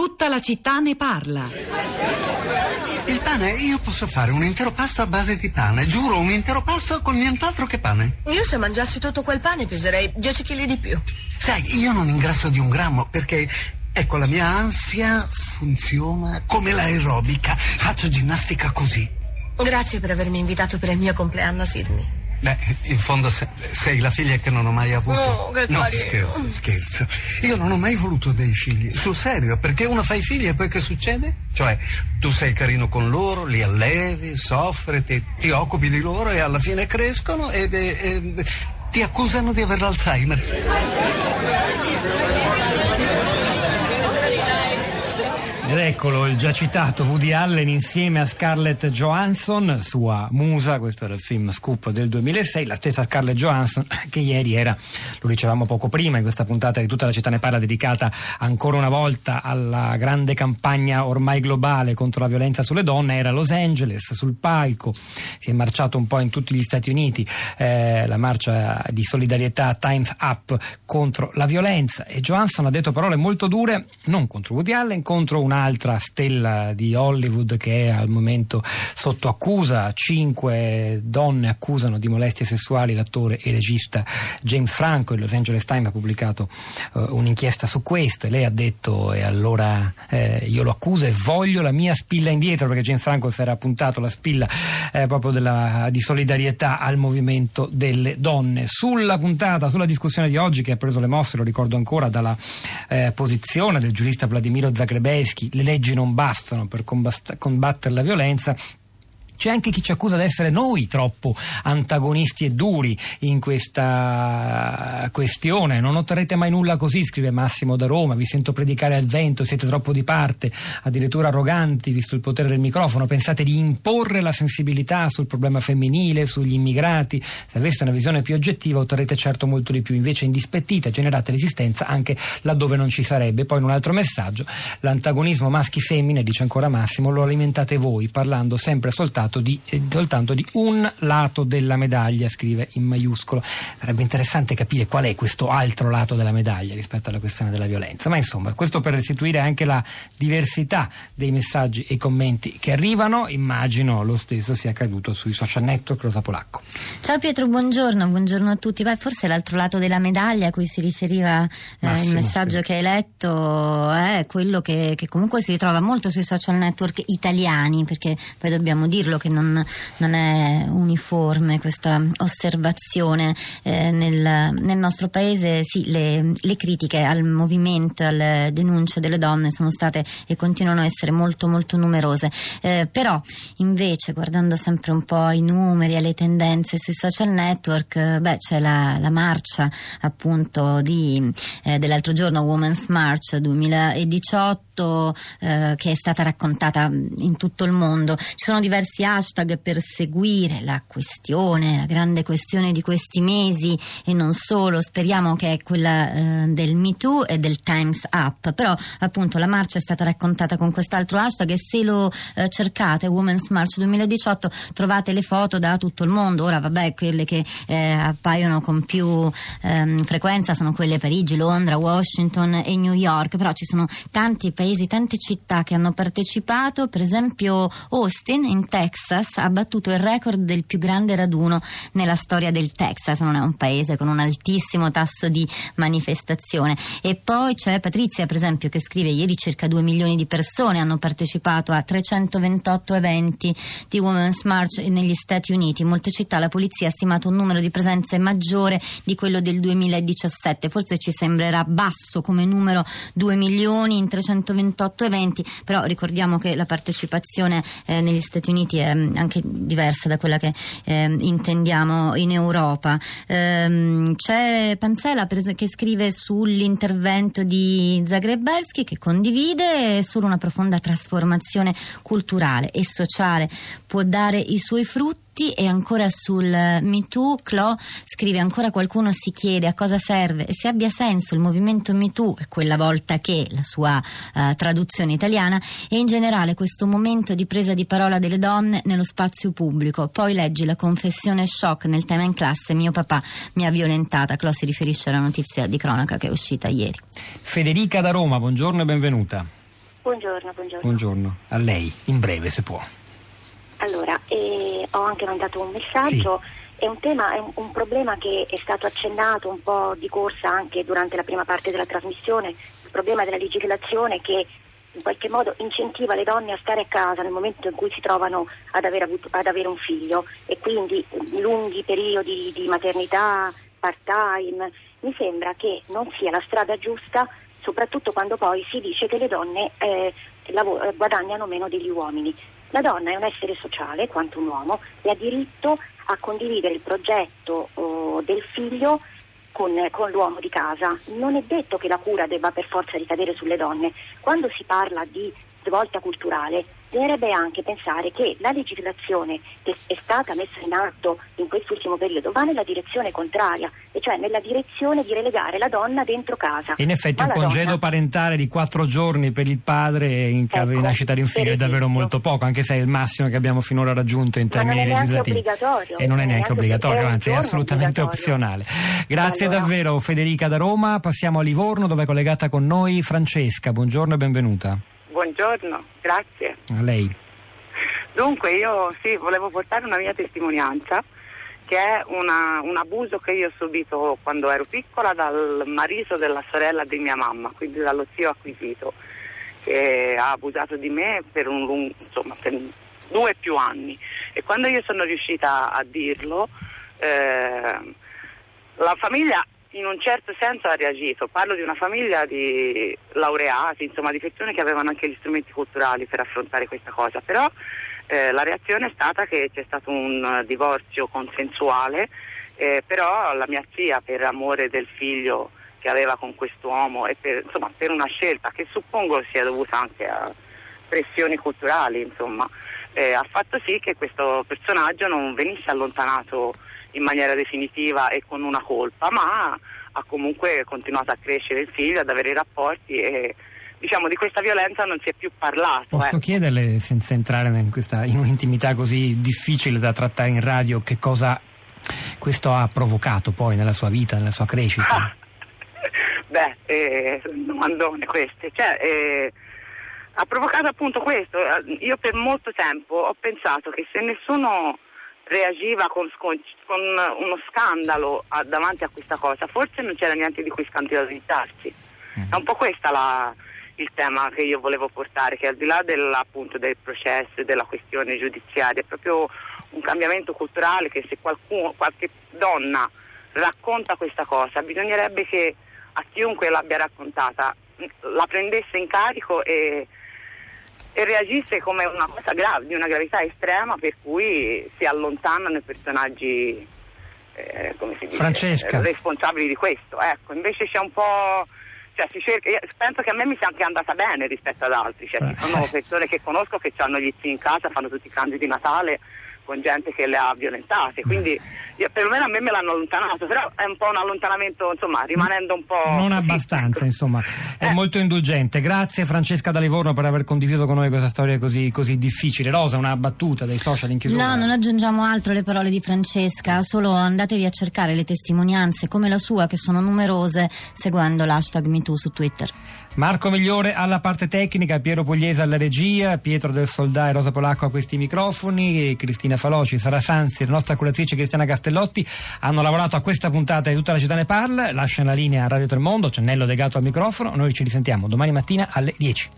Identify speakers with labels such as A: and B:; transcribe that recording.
A: Tutta la città ne parla.
B: Il pane, io posso fare un intero pasto a base di pane, giuro, un intero pasto con nient'altro che pane.
C: Io se mangiassi tutto quel pane peserei 10 kg di più.
B: Sai, io non ingrasso di un grammo perché, ecco, la mia ansia funziona come l'aerobica. Faccio ginnastica così.
C: Grazie per avermi invitato per il mio compleanno, Sidney.
B: Beh, in fondo se- sei la figlia che non ho mai avuto.
C: Oh, che
B: no, scherzo, scherzo. Io non ho mai voluto dei figli, sul serio, perché uno fa i figli e poi che succede? Cioè, tu sei carino con loro, li allevi, soffri, ti, ti occupi di loro e alla fine crescono e- e ti accusano di avere l'Alzheimer.
D: Ed eccolo il già citato Woody Allen insieme a Scarlett Johansson, sua musa, questo era il film Scoop del 2006, la stessa Scarlett Johansson che ieri era, lo dicevamo poco prima, in questa puntata di tutta la città ne parla dedicata ancora una volta alla grande campagna ormai globale contro la violenza sulle donne, era a Los Angeles sul palco, si è marciato un po' in tutti gli Stati Uniti, eh, la marcia di solidarietà Times Up contro la violenza e Johansson ha detto parole molto dure, non contro Woody Allen, contro un'altra stella di Hollywood che è al momento sotto accusa. Cinque donne accusano di molestie sessuali l'attore e regista James Franco. Il Los Angeles Times ha pubblicato eh, un'inchiesta su questo e lei ha detto e allora eh, io lo accuso e voglio la mia spilla indietro perché James Franco si era puntato la spilla eh, proprio della- di solidarietà al movimento delle donne. Sulla puntata, sulla discussione di oggi che ha preso le mosse, lo ricordo ancora, dalla eh, posizione del giurista Vladimiro Zagrebeschi, le leggi non bastano per combattere la violenza. C'è anche chi ci accusa di essere noi troppo antagonisti e duri in questa questione. Non otterrete mai nulla così, scrive Massimo da Roma. Vi sento predicare al vento, siete troppo di parte, addirittura arroganti, visto il potere del microfono. Pensate di imporre la sensibilità sul problema femminile, sugli immigrati. Se aveste una visione più oggettiva otterrete certo molto di più. Invece indispettite, generate resistenza anche laddove non ci sarebbe. Poi in un altro messaggio, l'antagonismo maschi-femmine, dice ancora Massimo, lo alimentate voi, parlando sempre soltanto di, eh, soltanto di un lato della medaglia, scrive in maiuscolo. Sarebbe interessante capire qual è questo altro lato della medaglia rispetto alla questione della violenza. Ma insomma, questo per restituire anche la diversità dei messaggi e commenti che arrivano. Immagino lo stesso sia accaduto sui social network. Rosa Polacco.
E: Ciao Pietro, buongiorno, buongiorno a tutti. Beh, forse l'altro lato della medaglia a cui si riferiva eh, il messaggio
D: sì.
E: che hai letto è quello che, che comunque si ritrova molto sui social network italiani, perché poi dobbiamo dirlo che non, non è uniforme questa osservazione. Eh, nel, nel nostro paese sì, le, le critiche al movimento e alle denunce delle donne sono state e continuano a essere molto molto numerose. Eh, però invece guardando sempre un po' i numeri e le tendenze sui social network, eh, beh, c'è la, la marcia appunto di, eh, dell'altro giorno, Women's March 2018, eh, che è stata raccontata in tutto il mondo. Ci sono diversi hashtag per seguire la questione, la grande questione di questi mesi e non solo. Speriamo che è quella eh, del Me Too e del Times Up. Però appunto la marcia è stata raccontata con quest'altro hashtag e se lo eh, cercate, Women's March 2018, trovate le foto da tutto il mondo. Ora vabbè, quelle che eh, appaiono con più ehm, frequenza sono quelle Parigi, Londra, Washington e New York, però ci sono tanti paesi, tante città che hanno partecipato, per esempio Austin in Texas ha battuto il record del più grande raduno nella storia del Texas, non è un paese con un altissimo tasso di manifestazione. E poi c'è Patrizia, per esempio, che scrive ieri circa 2 milioni di persone hanno partecipato a 328 eventi di Women's March negli Stati Uniti. In molte città la polizia ha stimato un numero di presenze maggiore di quello del 2017. Forse ci sembrerà basso come numero 2 milioni in 328 eventi, però ricordiamo che la partecipazione eh, negli Stati Uniti è mm, anche diversa da quella che eh, intendiamo in Europa. Ehm, c'è Panzella per che scrive sull'intervento di Zagrebelski che condivide solo una profonda trasformazione culturale e sociale può dare i suoi frutti e ancora sul Me Too Clo scrive ancora qualcuno si chiede a cosa serve e se abbia senso il movimento Me Too e quella volta che la sua eh, traduzione italiana e in generale questo momento di presa di parola delle donne nello spazio pubblico poi leggi la confessione shock nel tema in classe mio papà mi ha violentata Clo si riferisce alla notizia di cronaca che è uscita ieri
D: Federica da Roma, buongiorno e benvenuta.
F: Buongiorno, buongiorno.
D: Buongiorno, a lei, in breve se può.
F: Allora, eh, ho anche mandato un messaggio. È un tema, è un, un, problema che è stato accennato un po' di corsa anche durante la prima parte della trasmissione, il problema della legislazione che in qualche modo incentiva le donne a stare a casa nel momento in cui si trovano ad avere, avuto, ad avere un figlio e quindi lunghi periodi di maternità, part-time. Mi sembra che non sia la strada giusta soprattutto quando poi si dice che le donne eh, guadagnano meno degli uomini. La donna è un essere sociale quanto un uomo e ha diritto a condividere il progetto oh, del figlio con, con, l'uomo di casa. Non è detto che la cura debba per forza ricadere sulle donne. Quando si parla di svolta culturale bisognerebbe anche pensare che la legislazione che è stata messa in atto in quest'ultimo periodo va nella direzione contraria, e cioè nella direzione di relegare la donna dentro casa.
D: In effetti un congedo donna... parentale di quattro giorni per il padre in caso ecco, di nascita di un figlio è davvero molto poco, anche se è il massimo che abbiamo finora raggiunto in termini legislativi.
F: E
D: non è neanche obbligatorio, anzi è assolutamente opzionale. Grazie allora. davvero Federica da Roma, passiamo a Livorno dove è collegata con noi Francesca, buongiorno e benvenuta.
G: Buongiorno, grazie.
D: A lei.
G: Dunque io sì, volevo portare una mia testimonianza che è una, un abuso che io ho subito quando ero piccola dal marito della sorella di mia mamma, quindi dallo zio acquisito, che ha abusato di me per, un lungo, insomma, per due più anni. E quando io sono riuscita a dirlo, eh, la famiglia in un certo senso ha reagito. Parlo di una famiglia di laureati, insomma di persone che avevano anche gli strumenti culturali per affrontare questa cosa, però eh, la reazione è stata che c'è stato un divorzio consensuale, eh, però la mia zia per amore del figlio che aveva con quest'uomo e per, insomma, per una scelta che suppongo sia dovuta anche a pressioni culturali, insomma, eh, ha fatto sì che questo personaggio non venisse allontanato in maniera definitiva e con una colpa, ma ha comunque continuato a crescere il figlio, ad avere i rapporti e diciamo di questa violenza non si è più parlato.
D: Posso
G: ecco.
D: chiederle, senza entrare in, questa, in un'intimità così difficile da trattare in radio, che cosa questo ha provocato poi nella sua vita, nella sua crescita? Ah,
G: beh, eh, domandone queste. Cioè, eh, ha provocato appunto questo. Io per molto tempo ho pensato che se nessuno reagiva con, con, con uno scandalo a, davanti a questa cosa, forse non c'era niente di cui scandalizzarsi. Mm. È un po' questo il tema che io volevo portare, che al di là del, appunto, del processo e della questione giudiziaria, è proprio un cambiamento culturale che se qualcuno, qualche donna racconta questa cosa, bisognerebbe che a chiunque l'abbia raccontata la prendesse in carico e e reagisse come una cosa grave, di una gravità estrema per cui si allontanano i personaggi eh, come si dice, responsabili di questo. Ecco, invece c'è un po'... Cioè, cerca, penso che a me mi sia anche andata bene rispetto ad altri, cioè, ci sono persone che conosco che hanno gli zii in casa, fanno tutti i canti di Natale con gente che le ha violentate, quindi io, perlomeno a me me l'hanno allontanato, però è un po' un allontanamento, insomma, rimanendo un po'...
D: Non abbastanza, insomma, è eh. molto indulgente. Grazie Francesca da Livorno per aver condiviso con noi questa storia così, così difficile. Rosa, una battuta dei social in chiusura?
E: No, non aggiungiamo altro alle parole di Francesca, solo andatevi a cercare le testimonianze come la sua, che sono numerose, seguendo l'hashtag MeToo su Twitter.
D: Marco Migliore alla parte tecnica, Piero Pugliese alla regia, Pietro del Soldà e Rosa Polacco a questi microfoni, Cristina Faloci, Sara Sanzi, la nostra curatrice Cristiana Castellotti hanno lavorato a questa puntata di tutta la città ne parla, lasciano la linea a Radio Tremondo, Cennello legato al microfono, noi ci risentiamo domani mattina alle 10.